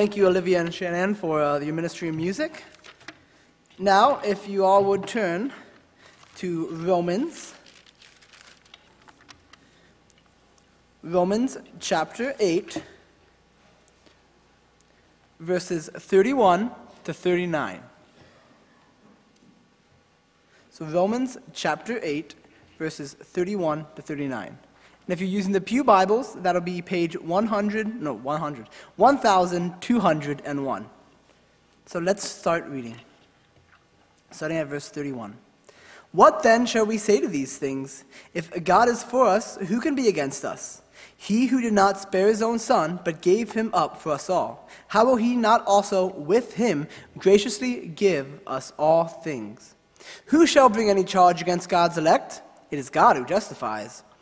Thank you, Olivia and Shannon, for uh, your ministry of music. Now, if you all would turn to Romans, Romans chapter 8, verses 31 to 39. So, Romans chapter 8, verses 31 to 39. And if you're using the Pew Bibles, that'll be page 100, no, 100, 1201. So let's start reading. Starting at verse 31. What then shall we say to these things? If God is for us, who can be against us? He who did not spare his own son, but gave him up for us all, how will he not also with him graciously give us all things? Who shall bring any charge against God's elect? It is God who justifies.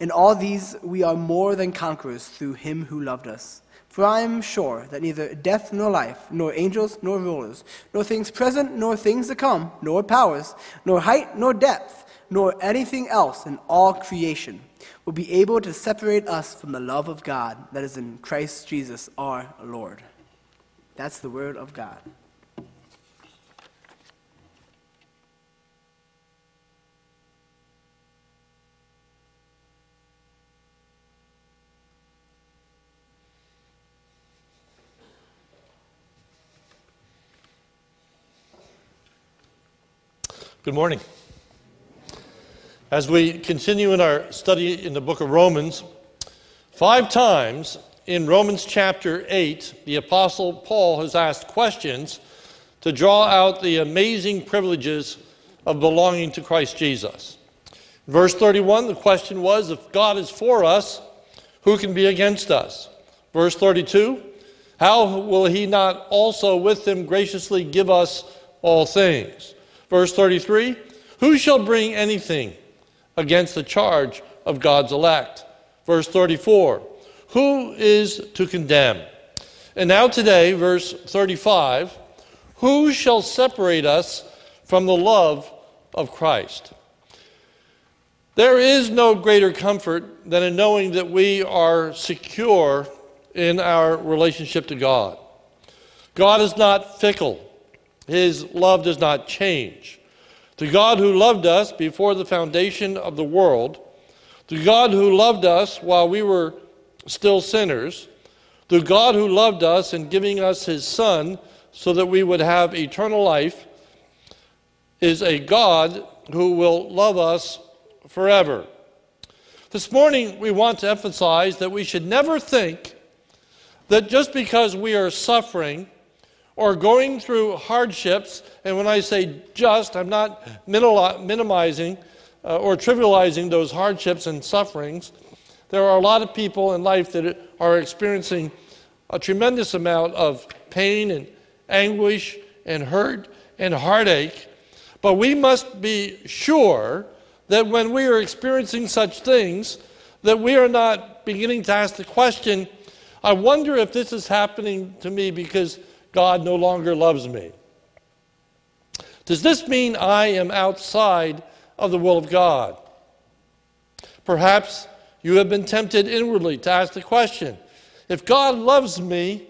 in all these we are more than conquerors through him who loved us. For I am sure that neither death nor life, nor angels nor rulers, nor things present nor things to come, nor powers, nor height nor depth, nor anything else in all creation will be able to separate us from the love of God that is in Christ Jesus our Lord. That's the word of God. Good morning. As we continue in our study in the book of Romans, five times in Romans chapter 8, the Apostle Paul has asked questions to draw out the amazing privileges of belonging to Christ Jesus. Verse 31, the question was if God is for us, who can be against us? Verse 32, how will he not also with him graciously give us all things? Verse 33 Who shall bring anything against the charge of God's elect? Verse 34 Who is to condemn? And now, today, verse 35 Who shall separate us from the love of Christ? There is no greater comfort than in knowing that we are secure in our relationship to God. God is not fickle. His love does not change. The God who loved us before the foundation of the world, the God who loved us while we were still sinners, the God who loved us in giving us his Son so that we would have eternal life, is a God who will love us forever. This morning, we want to emphasize that we should never think that just because we are suffering, or going through hardships, and when I say just, I'm not minimizing uh, or trivializing those hardships and sufferings. There are a lot of people in life that are experiencing a tremendous amount of pain and anguish and hurt and heartache. But we must be sure that when we are experiencing such things, that we are not beginning to ask the question, I wonder if this is happening to me because God no longer loves me? Does this mean I am outside of the will of God? Perhaps you have been tempted inwardly to ask the question if God loves me,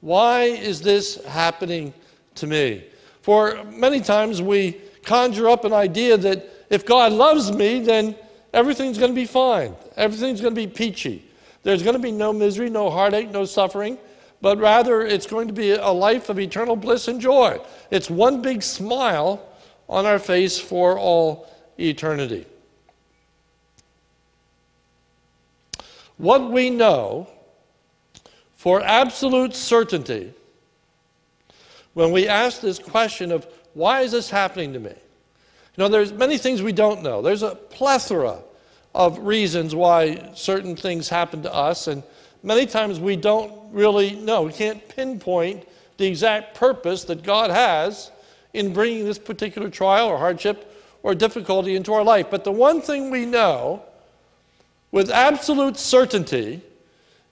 why is this happening to me? For many times we conjure up an idea that if God loves me, then everything's going to be fine. Everything's going to be peachy. There's going to be no misery, no heartache, no suffering but rather it's going to be a life of eternal bliss and joy. It's one big smile on our face for all eternity. What we know for absolute certainty when we ask this question of why is this happening to me? You know, there's many things we don't know. There's a plethora of reasons why certain things happen to us, and many times we don't really know. We can't pinpoint the exact purpose that God has in bringing this particular trial or hardship or difficulty into our life. But the one thing we know with absolute certainty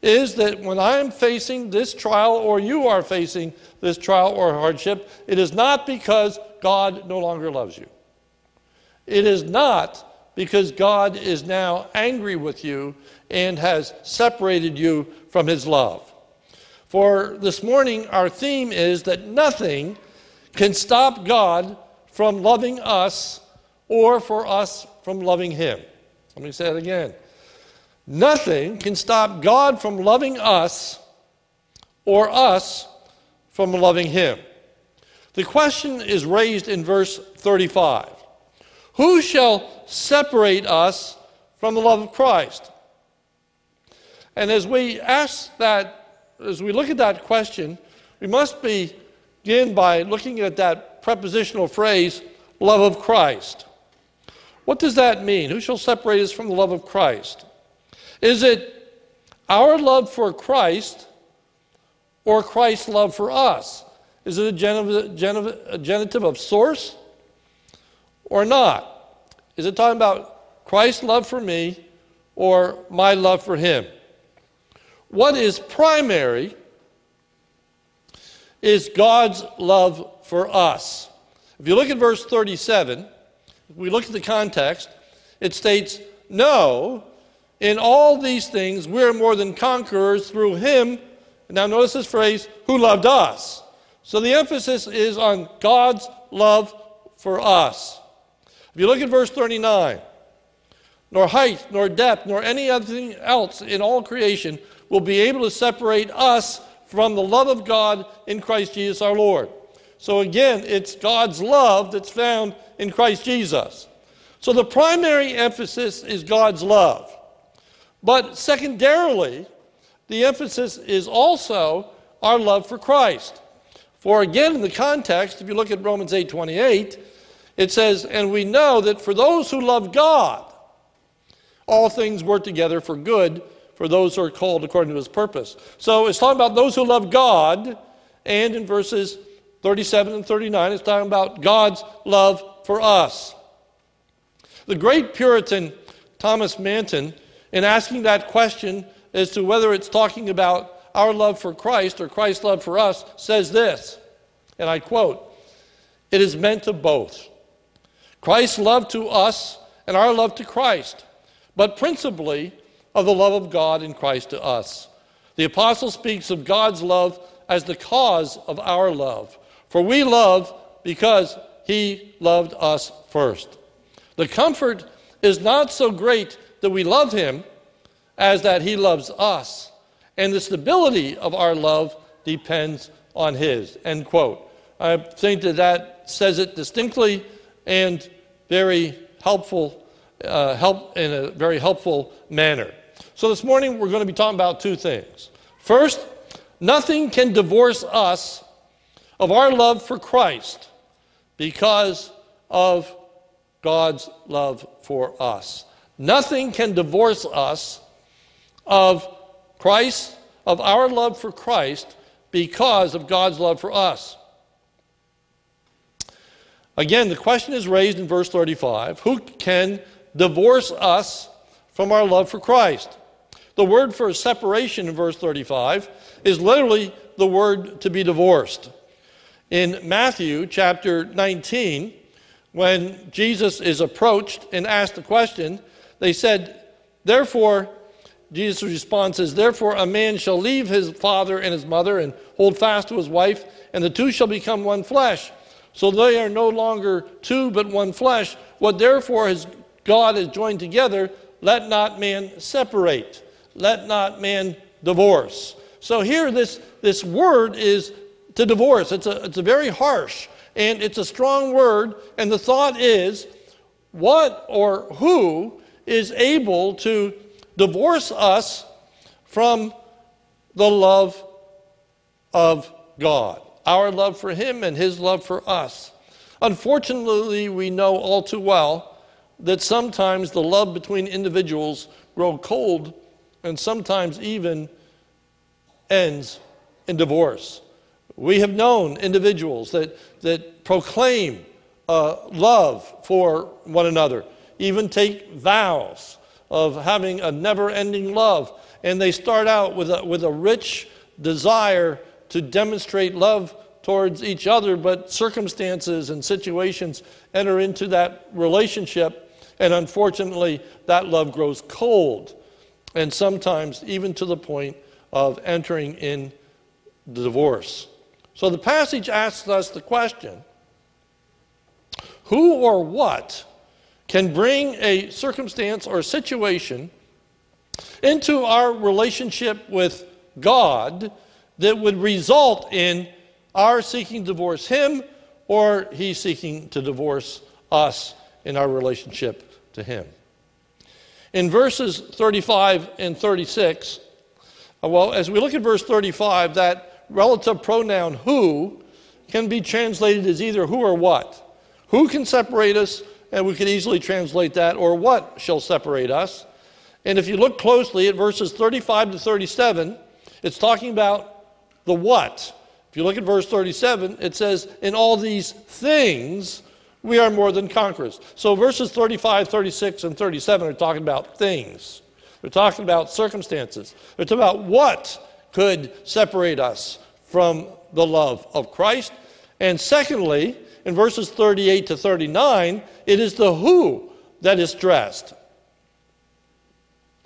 is that when I am facing this trial or you are facing this trial or hardship, it is not because God no longer loves you. It is not because God is now angry with you and has separated you from his love. For this morning, our theme is that nothing can stop God from loving us or for us from loving him. Let me say it again. Nothing can stop God from loving us or us from loving Him. The question is raised in verse 35 Who shall separate us from the love of Christ? And as we ask that, as we look at that question, we must begin by looking at that prepositional phrase, love of Christ. What does that mean? Who shall separate us from the love of Christ? Is it our love for Christ or Christ's love for us? Is it a genitive, a genitive of source or not? Is it talking about Christ's love for me or my love for him? What is primary is God's love for us. If you look at verse 37, if we look at the context, it states, No, in all these things, we are more than conquerors through him. Now, notice this phrase, who loved us. So the emphasis is on God's love for us. If you look at verse 39, nor height, nor depth, nor any other thing else in all creation will be able to separate us from the love of God in Christ Jesus our Lord. So again, it's God's love that's found in Christ Jesus. So the primary emphasis is God's love. But secondarily, the emphasis is also our love for Christ. For again, in the context, if you look at Romans 8 28, it says, And we know that for those who love God, all things work together for good for those who are called according to his purpose. So it's talking about those who love God, and in verses 37 and 39, it's talking about God's love for us. The great Puritan Thomas Manton in asking that question as to whether it's talking about our love for Christ or Christ's love for us, says this, and I quote, It is meant to both. Christ's love to us and our love to Christ, but principally of the love of God in Christ to us. The apostle speaks of God's love as the cause of our love, for we love because he loved us first. The comfort is not so great that we love him as that he loves us. And the stability of our love depends on his. End quote. I think that that says it distinctly and very helpful, uh, help in a very helpful manner. So this morning we're going to be talking about two things. First, nothing can divorce us of our love for Christ because of God's love for us. Nothing can divorce us of Christ, of our love for Christ, because of God's love for us. Again, the question is raised in verse 35 Who can divorce us from our love for Christ? The word for separation in verse 35 is literally the word to be divorced. In Matthew chapter 19, when Jesus is approached and asked the question, they said, Therefore, Jesus' response is, Therefore, a man shall leave his father and his mother and hold fast to his wife, and the two shall become one flesh. So they are no longer two, but one flesh. What therefore has God has joined together, let not man separate. Let not man divorce. So here, this, this word is to divorce. It's a, it's a very harsh and it's a strong word. And the thought is what or who is able to divorce us from the love of God, our love for Him and His love for us. Unfortunately, we know all too well that sometimes the love between individuals grow cold and sometimes even ends in divorce. We have known individuals that, that proclaim uh, love for one another, even take vows of having a never ending love. And they start out with a, with a rich desire to demonstrate love towards each other, but circumstances and situations enter into that relationship, and unfortunately, that love grows cold, and sometimes even to the point of entering in divorce. So the passage asks us the question who or what can bring a circumstance or situation into our relationship with God that would result in our seeking to divorce him or he seeking to divorce us in our relationship to him. In verses 35 and 36, uh, well, as we look at verse 35, that relative pronoun who can be translated as either who or what. Who can separate us? And we could easily translate that, or what shall separate us? And if you look closely at verses 35 to 37, it's talking about the what. If you look at verse 37, it says, In all these things we are more than conquerors. So verses 35, 36, and 37 are talking about things. They're talking about circumstances. They're talking about what could separate us from the love of Christ. And secondly, in verses 38 to 39, it is the who that is stressed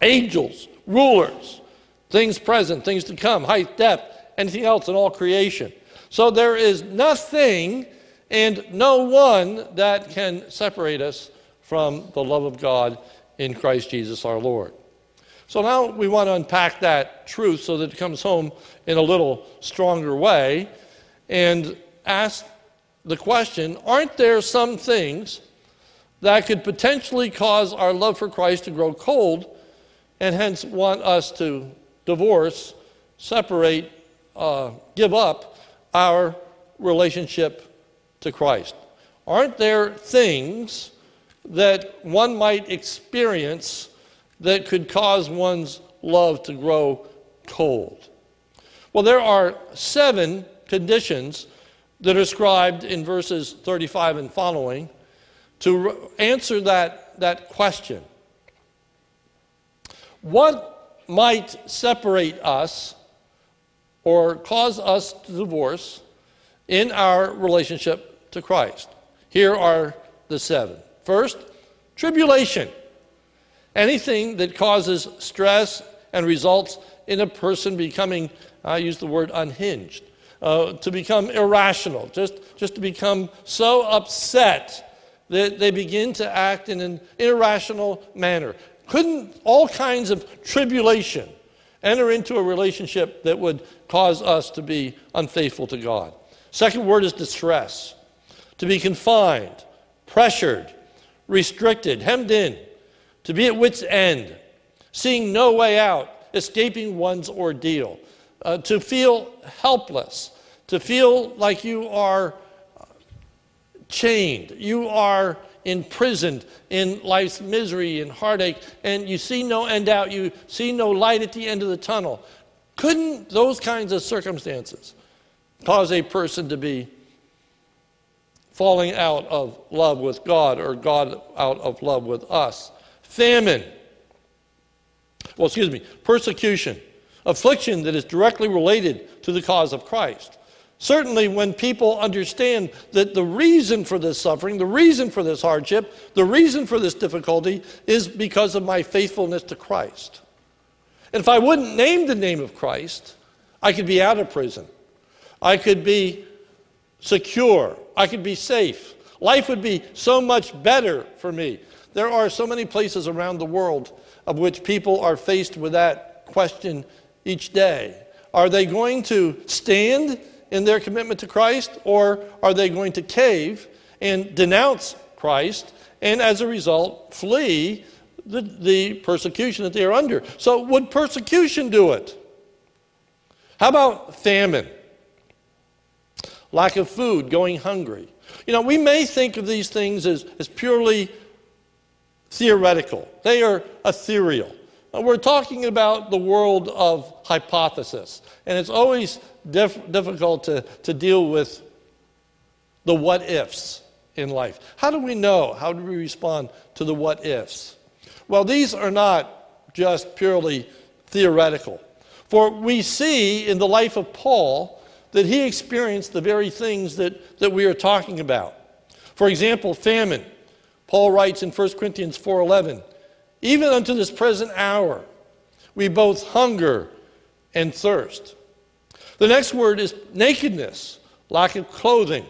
angels, rulers, things present, things to come, height, depth, anything else in all creation. So there is nothing and no one that can separate us from the love of God in Christ Jesus our Lord. So now we want to unpack that truth so that it comes home in a little stronger way and ask the question aren't there some things that could potentially cause our love for Christ to grow cold and hence want us to divorce, separate, uh, give up our relationship to Christ? Aren't there things that one might experience that could cause one's love to grow cold? Well, there are seven conditions that are described in verses 35 and following to answer that, that question. What might separate us or cause us to divorce in our relationship to Christ. Here are the seven. First, tribulation. Anything that causes stress and results in a person becoming, I use the word unhinged, uh, to become irrational, just, just to become so upset that they begin to act in an irrational manner. Couldn't all kinds of tribulation enter into a relationship that would cause us to be unfaithful to God. Second word is distress. To be confined, pressured, restricted, hemmed in, to be at wit's end, seeing no way out, escaping one's ordeal, uh, to feel helpless, to feel like you are chained, you are imprisoned in life's misery and heartache, and you see no end out, you see no light at the end of the tunnel. Couldn't those kinds of circumstances cause a person to be falling out of love with God or God out of love with us? Famine. Well, excuse me, persecution, affliction that is directly related to the cause of Christ. Certainly, when people understand that the reason for this suffering, the reason for this hardship, the reason for this difficulty is because of my faithfulness to Christ. And if I wouldn't name the name of Christ, I could be out of prison. I could be secure. I could be safe. Life would be so much better for me. There are so many places around the world of which people are faced with that question each day. Are they going to stand in their commitment to Christ, or are they going to cave and denounce Christ and as a result flee the, the persecution that they are under? So, would persecution do it? How about famine? Lack of food, going hungry. You know, we may think of these things as, as purely theoretical, they are ethereal. uh, we're talking about the world of hypothesis. And it's always diff- difficult to, to deal with the what ifs in life. How do we know? How do we respond to the what ifs? Well, these are not just purely theoretical. For we see in the life of Paul that he experienced the very things that, that we are talking about. For example, famine. Paul writes in 1 Corinthians 4:11, "Even unto this present hour we both hunger and thirst." The next word is nakedness, lack of clothing,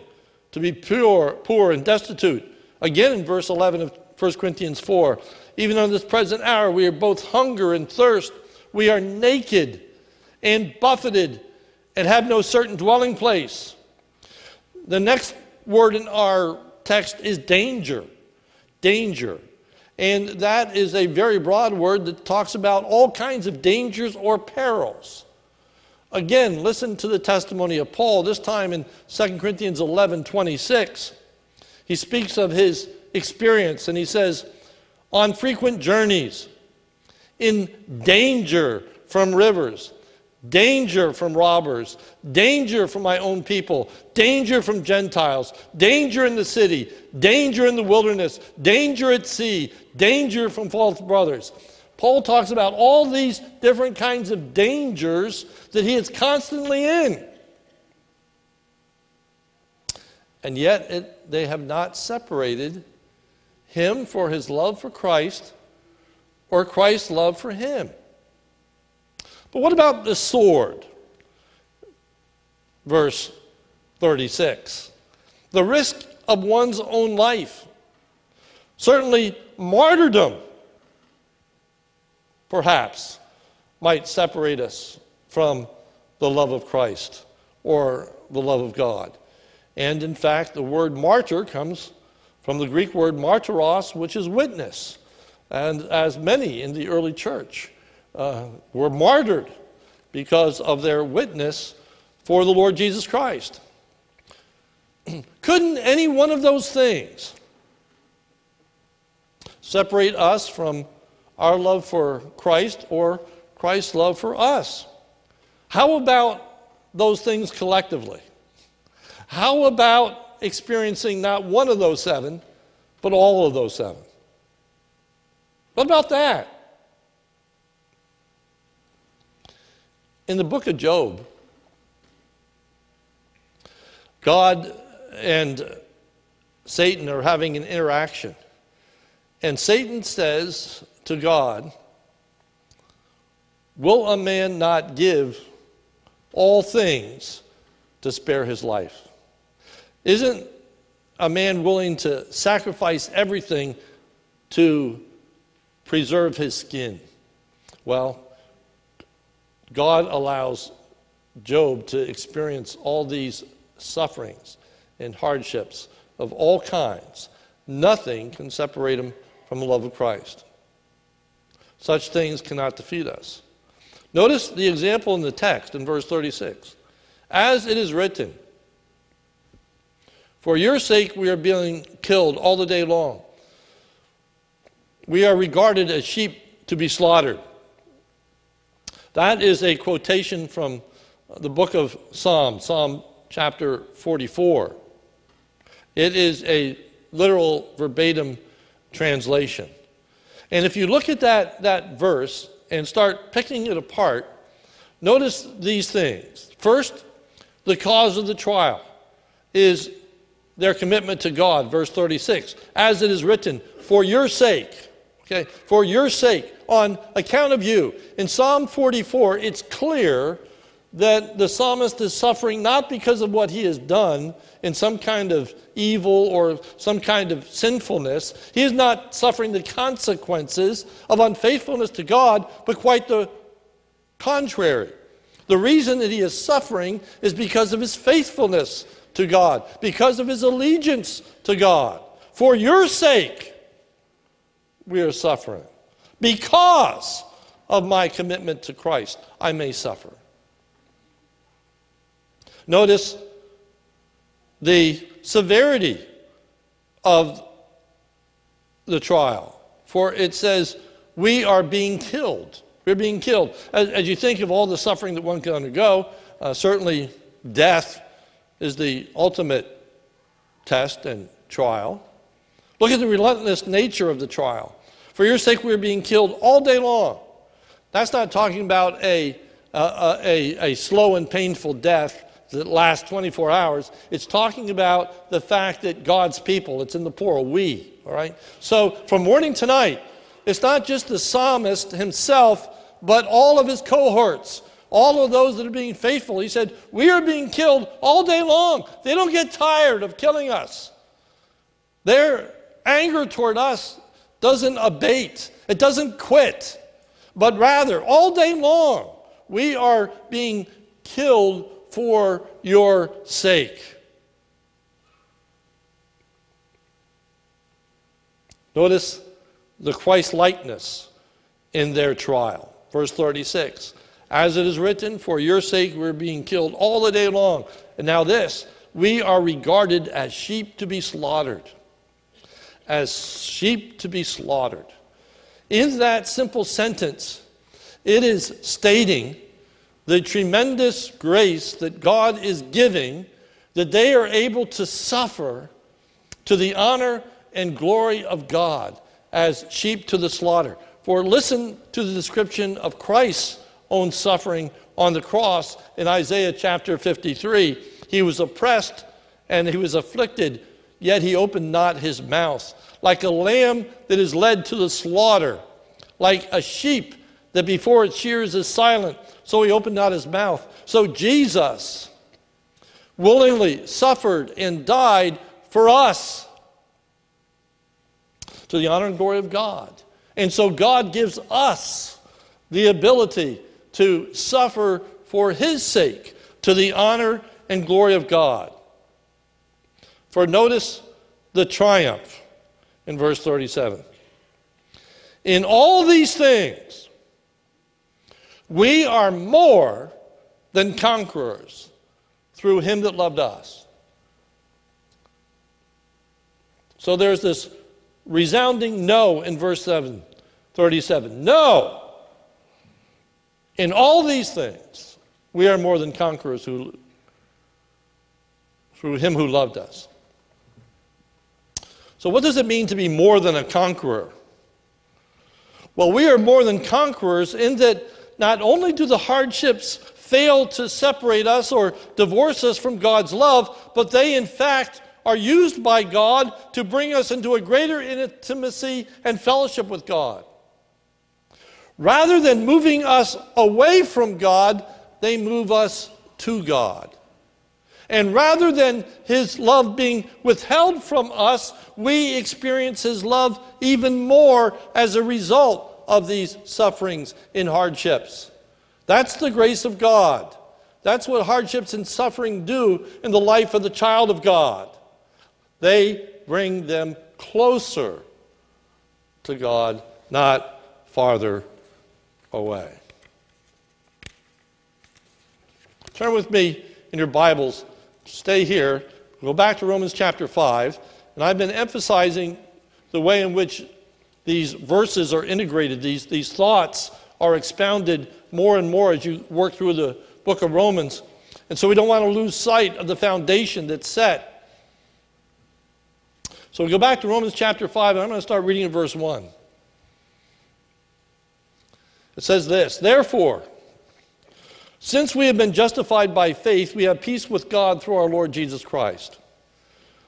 to be pure, poor and destitute. Again in verse 11 of 1 Corinthians 4, even on this present hour we are both hunger and thirst, we are naked and buffeted and have no certain dwelling place. The next word in our text is danger. Danger. And that is a very broad word that talks about all kinds of dangers or perils. Again, listen to the testimony of Paul, this time in 2 Corinthians 11 26. He speaks of his experience and he says, On frequent journeys, in danger from rivers, danger from robbers, danger from my own people, danger from Gentiles, danger in the city, danger in the wilderness, danger at sea, danger from false brothers. Paul talks about all these different kinds of dangers that he is constantly in. And yet, it, they have not separated him for his love for Christ or Christ's love for him. But what about the sword? Verse 36. The risk of one's own life. Certainly, martyrdom, perhaps, might separate us from the love of Christ or the love of God. And in fact, the word martyr comes from the Greek word martyros, which is witness. And as many in the early church uh, were martyred because of their witness for the Lord Jesus Christ. Couldn't any one of those things separate us from our love for Christ or Christ's love for us? How about those things collectively? How about experiencing not one of those seven, but all of those seven? What about that? In the book of Job, God and Satan are having an interaction. And Satan says to God, Will a man not give all things to spare his life? Isn't a man willing to sacrifice everything to preserve his skin? Well, God allows Job to experience all these sufferings and hardships of all kinds. Nothing can separate him from the love of Christ. Such things cannot defeat us. Notice the example in the text in verse 36. As it is written, For your sake we are being killed all the day long. We are regarded as sheep to be slaughtered. That is a quotation from the book of Psalm, Psalm chapter 44. It is a literal verbatim translation. And if you look at that, that verse and start picking it apart, notice these things. First, the cause of the trial is their commitment to God, verse 36. As it is written, for your sake, Okay, for your sake, on account of you. In Psalm 44, it's clear that the psalmist is suffering not because of what he has done in some kind of evil or some kind of sinfulness. He is not suffering the consequences of unfaithfulness to God, but quite the contrary. The reason that he is suffering is because of his faithfulness to God, because of his allegiance to God. For your sake, we are suffering. Because of my commitment to Christ, I may suffer. Notice the severity of the trial. For it says, we are being killed. We're being killed. As, as you think of all the suffering that one can undergo, uh, certainly death is the ultimate test and trial. Look at the relentless nature of the trial. For your sake, we are being killed all day long. That's not talking about a, uh, a, a slow and painful death that lasts 24 hours. It's talking about the fact that God's people, it's in the plural, we, all right? So from morning to night, it's not just the psalmist himself, but all of his cohorts, all of those that are being faithful. He said, We are being killed all day long. They don't get tired of killing us. Their anger toward us doesn't abate, it doesn't quit, but rather, all day long, we are being killed for your sake. Notice the Christ likeness in their trial. Verse 36 As it is written, For your sake we're being killed all the day long. And now, this we are regarded as sheep to be slaughtered. As sheep to be slaughtered. In that simple sentence, it is stating the tremendous grace that God is giving that they are able to suffer to the honor and glory of God as sheep to the slaughter. For listen to the description of Christ's own suffering on the cross in Isaiah chapter 53. He was oppressed and he was afflicted, yet he opened not his mouth. Like a lamb that is led to the slaughter, like a sheep that before its shears is silent, so he opened not his mouth. So Jesus willingly suffered and died for us to the honor and glory of God. And so God gives us the ability to suffer for his sake to the honor and glory of God. For notice the triumph in verse 37. In all these things, we are more than conquerors through him that loved us. So there's this resounding no in verse 7, 37. No! In all these things, we are more than conquerors who, through him who loved us. So, what does it mean to be more than a conqueror? Well, we are more than conquerors in that not only do the hardships fail to separate us or divorce us from God's love, but they in fact are used by God to bring us into a greater intimacy and fellowship with God. Rather than moving us away from God, they move us to God. And rather than His love being withheld from us, we experience His love even more as a result of these sufferings and hardships. That's the grace of God. That's what hardships and suffering do in the life of the child of God. They bring them closer to God, not farther away. Turn with me in your Bibles, stay here, go back to Romans chapter 5, and I've been emphasizing the way in which these verses are integrated, these, these thoughts are expounded more and more as you work through the book of Romans. And so we don't want to lose sight of the foundation that's set. So we go back to Romans chapter 5, and I'm going to start reading in verse 1. It says this Therefore, since we have been justified by faith, we have peace with God through our Lord Jesus Christ.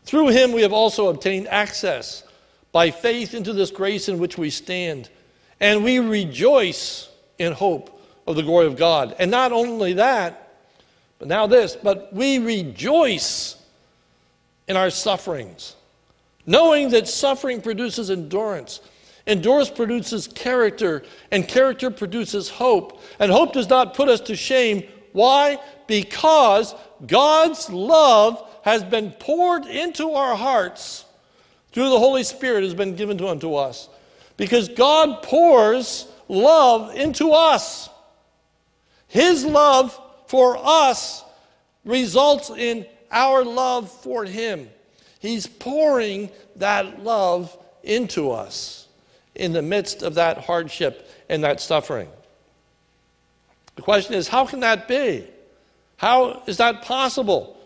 Through him we have also obtained access by faith into this grace in which we stand. And we rejoice in hope of the glory of God. And not only that, but now this, but we rejoice in our sufferings, knowing that suffering produces endurance. Endurance produces character, and character produces hope. And hope does not put us to shame. Why? Because God's love has been poured into our hearts through the Holy Spirit has been given to unto us. Because God pours love into us. His love for us results in our love for Him. He's pouring that love into us in the midst of that hardship and that suffering. The question is, how can that be? How is that possible?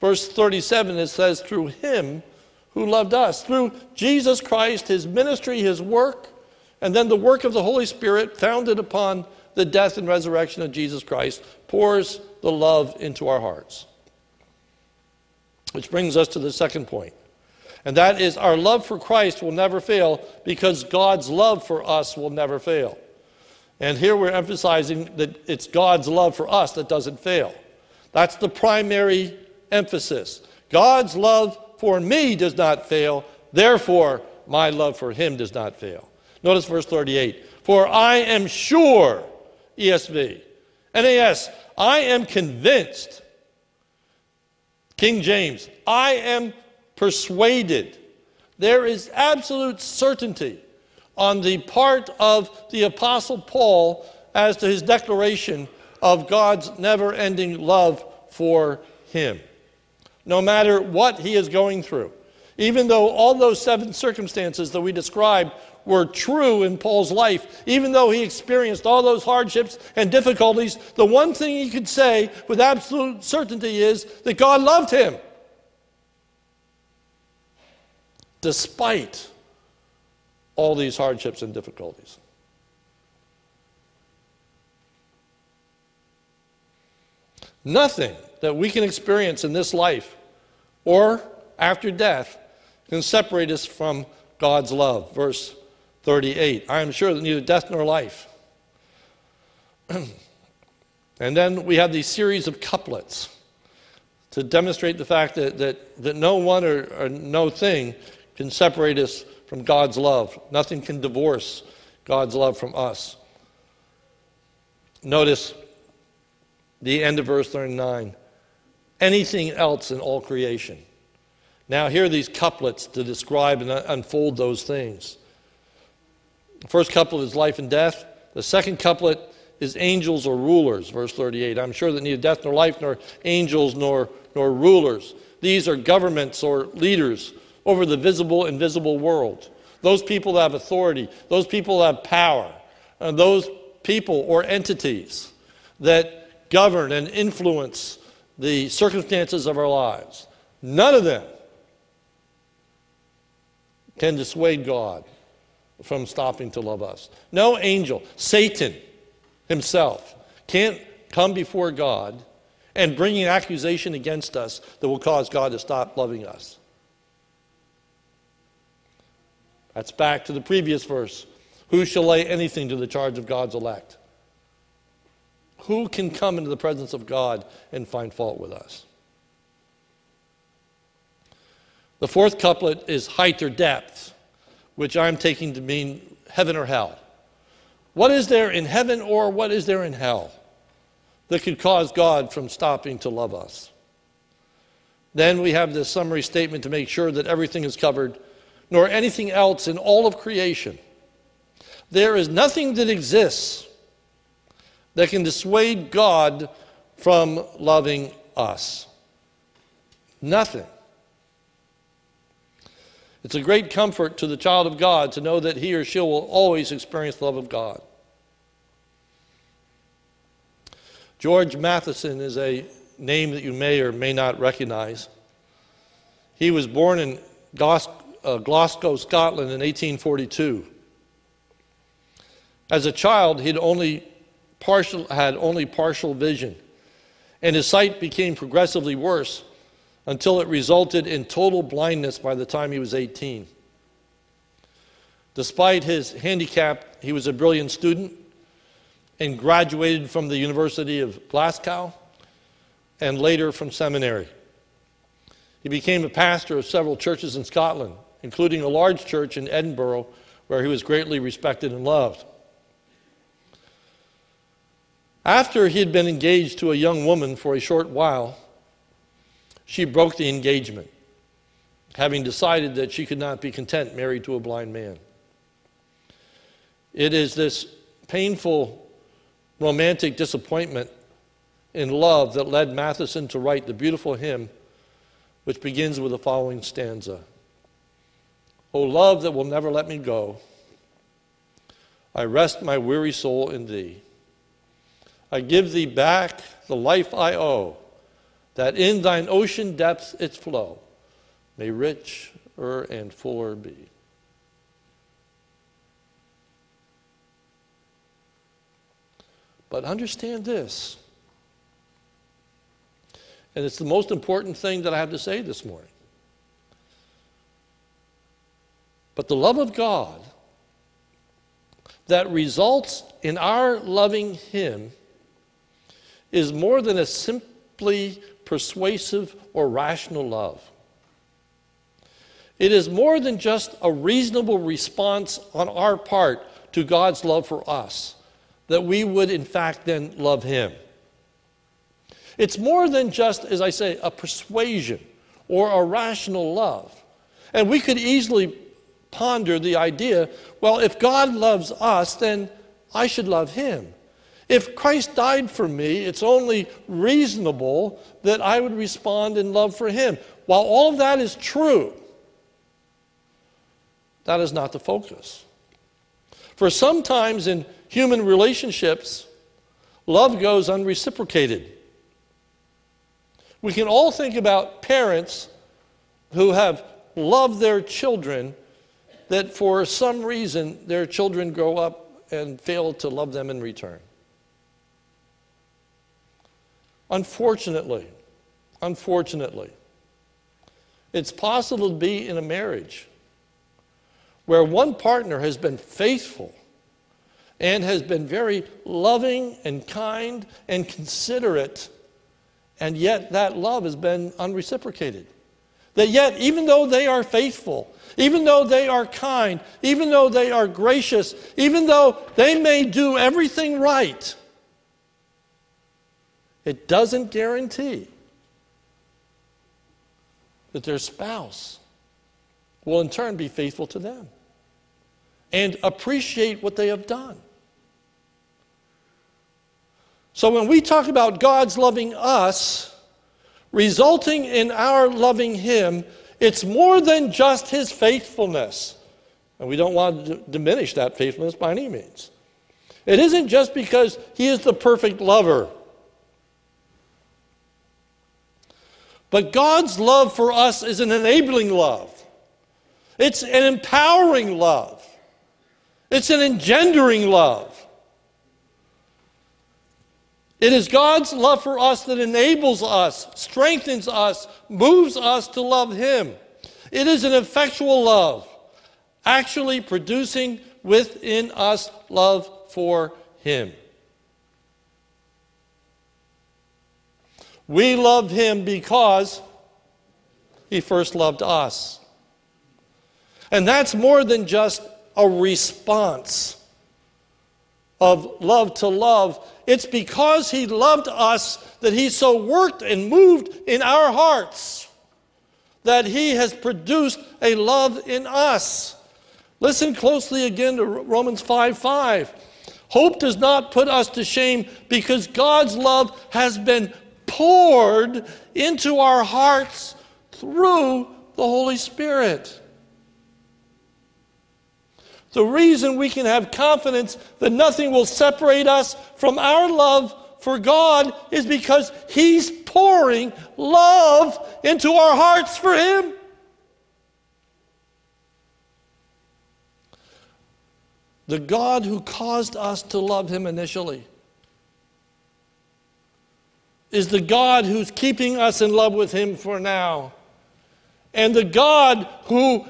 Verse 37, it says, through him who loved us, through Jesus Christ, his ministry, his work, and then the work of the Holy Spirit founded upon the death and resurrection of Jesus Christ, pours the love into our hearts. Which brings us to the second point. And that is our love for Christ will never fail because God's love for us will never fail. And here we're emphasizing that it's God's love for us that doesn't fail. That's the primary emphasis. God's love for me does not fail, therefore, my love for him does not fail. Notice verse 38 For I am sure, ESV, NAS, I am convinced King James, I am persuaded. There is absolute certainty on the part of the Apostle Paul as to his declaration of God's never ending love for him, no matter what he is going through. Even though all those seven circumstances that we described were true in Paul's life, even though he experienced all those hardships and difficulties, the one thing he could say with absolute certainty is that God loved him. Despite all these hardships and difficulties. Nothing that we can experience in this life or after death can separate us from God's love. Verse 38. I am sure that neither death nor life. and then we have these series of couplets to demonstrate the fact that, that, that no one or, or no thing can separate us from God's love. Nothing can divorce God's love from us. Notice the end of verse 39 anything else in all creation. Now, here are these couplets to describe and unfold those things. The first couplet is life and death. The second couplet is angels or rulers, verse 38. I'm sure that neither death nor life, nor angels nor, nor rulers. These are governments or leaders over the visible invisible world. Those people that have authority, those people that have power, and those people or entities that govern and influence the circumstances of our lives. None of them can dissuade God from stopping to love us. No angel, Satan himself, can't come before God and bring an accusation against us that will cause God to stop loving us. That's back to the previous verse. Who shall lay anything to the charge of God's elect? Who can come into the presence of God and find fault with us? The fourth couplet is height or depth which I'm taking to mean heaven or hell. What is there in heaven or what is there in hell that could cause God from stopping to love us? Then we have this summary statement to make sure that everything is covered, nor anything else in all of creation. There is nothing that exists that can dissuade God from loving us. Nothing. It's a great comfort to the child of God to know that he or she will always experience the love of God. George Matheson is a name that you may or may not recognize. He was born in uh, Glasgow, Scotland in 1842. As a child, he'd only partial, had only partial vision, and his sight became progressively worse until it resulted in total blindness by the time he was 18. Despite his handicap, he was a brilliant student and graduated from the University of Glasgow and later from seminary. He became a pastor of several churches in Scotland, including a large church in Edinburgh where he was greatly respected and loved. After he had been engaged to a young woman for a short while, she broke the engagement, having decided that she could not be content married to a blind man. It is this painful romantic disappointment in love that led Matheson to write the beautiful hymn which begins with the following stanza O love that will never let me go, I rest my weary soul in thee. I give thee back the life I owe, that in thine ocean depths its flow may richer and fuller be. But understand this, and it's the most important thing that I have to say this morning. But the love of God that results in our loving Him is more than a simply persuasive or rational love. It is more than just a reasonable response on our part to God's love for us, that we would in fact then love Him. It's more than just, as I say, a persuasion or a rational love. And we could easily ponder the idea well, if God loves us, then I should love him. If Christ died for me, it's only reasonable that I would respond in love for him. While all of that is true, that is not the focus. For sometimes in human relationships, love goes unreciprocated. We can all think about parents who have loved their children that for some reason their children grow up and fail to love them in return. Unfortunately, unfortunately, it's possible to be in a marriage where one partner has been faithful and has been very loving and kind and considerate, and yet that love has been unreciprocated. That yet, even though they are faithful, even though they are kind, even though they are gracious, even though they may do everything right, it doesn't guarantee that their spouse will in turn be faithful to them and appreciate what they have done. So when we talk about God's loving us, resulting in our loving Him, it's more than just his faithfulness. And we don't want to diminish that faithfulness by any means. It isn't just because he is the perfect lover. But God's love for us is an enabling love. It's an empowering love. It's an engendering love. It is God's love for us that enables us, strengthens us, moves us to love Him. It is an effectual love, actually producing within us love for Him. We love Him because He first loved us. And that's more than just a response of love to love. It's because He loved us that He so worked and moved in our hearts that He has produced a love in us. Listen closely again to Romans 5 5. Hope does not put us to shame because God's love has been poured into our hearts through the Holy Spirit. The reason we can have confidence that nothing will separate us from our love for God is because He's pouring love into our hearts for Him. The God who caused us to love Him initially is the God who's keeping us in love with Him for now. And the God who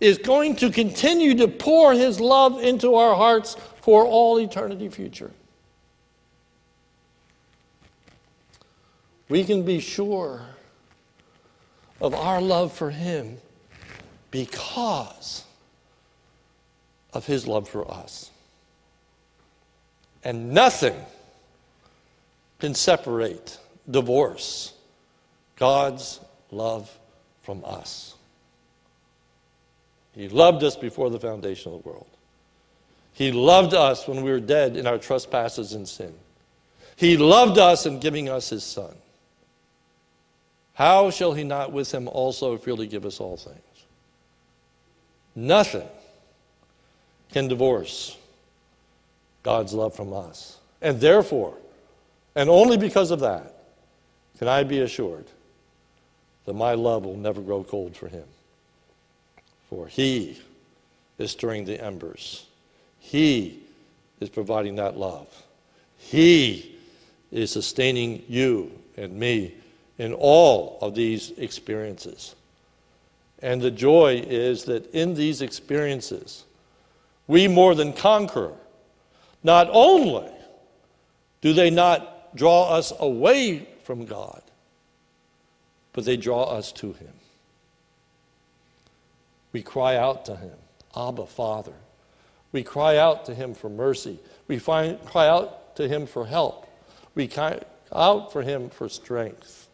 is going to continue to pour his love into our hearts for all eternity future. We can be sure of our love for him because of his love for us. And nothing can separate, divorce God's love from us. He loved us before the foundation of the world. He loved us when we were dead in our trespasses and sin. He loved us in giving us his Son. How shall he not with him also freely give us all things? Nothing can divorce God's love from us. And therefore, and only because of that, can I be assured that my love will never grow cold for him. For he is stirring the embers. He is providing that love. He is sustaining you and me in all of these experiences. And the joy is that in these experiences, we more than conquer. Not only do they not draw us away from God, but they draw us to Him. We cry out to Him, Abba, Father. We cry out to Him for mercy. We find, cry out to Him for help. We cry out for Him for strength.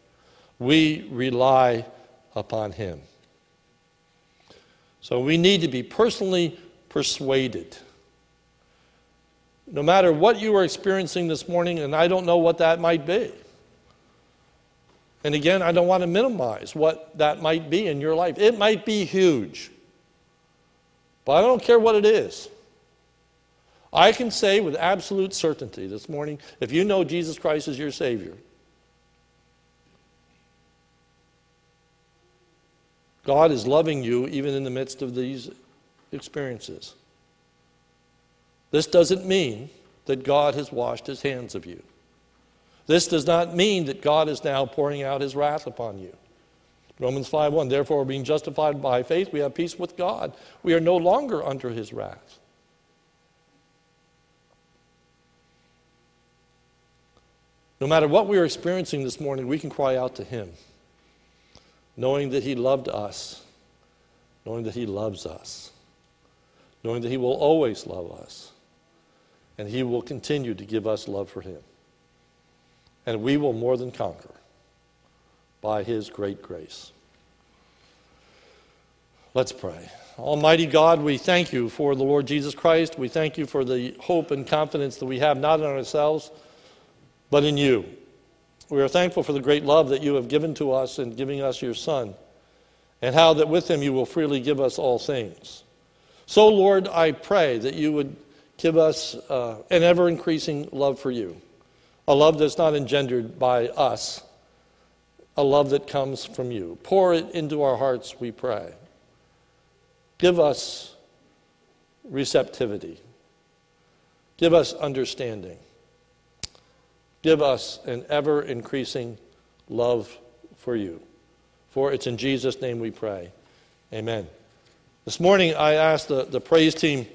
We rely upon Him. So we need to be personally persuaded. No matter what you are experiencing this morning, and I don't know what that might be. And again, I don't want to minimize what that might be in your life. It might be huge, but I don't care what it is. I can say with absolute certainty this morning if you know Jesus Christ as your Savior, God is loving you even in the midst of these experiences. This doesn't mean that God has washed his hands of you. This does not mean that God is now pouring out his wrath upon you. Romans 5:1 Therefore being justified by faith we have peace with God. We are no longer under his wrath. No matter what we are experiencing this morning, we can cry out to him, knowing that he loved us, knowing that he loves us, knowing that he will always love us, and he will continue to give us love for him and we will more than conquer by his great grace. Let's pray. Almighty God, we thank you for the Lord Jesus Christ. We thank you for the hope and confidence that we have not in ourselves, but in you. We are thankful for the great love that you have given to us in giving us your Son, and how that with him you will freely give us all things. So, Lord, I pray that you would give us uh, an ever increasing love for you a love that's not engendered by us, a love that comes from you. Pour it into our hearts, we pray. Give us receptivity. Give us understanding. Give us an ever increasing love for you. For it's in Jesus' name we pray. Amen. This morning I asked the, the praise team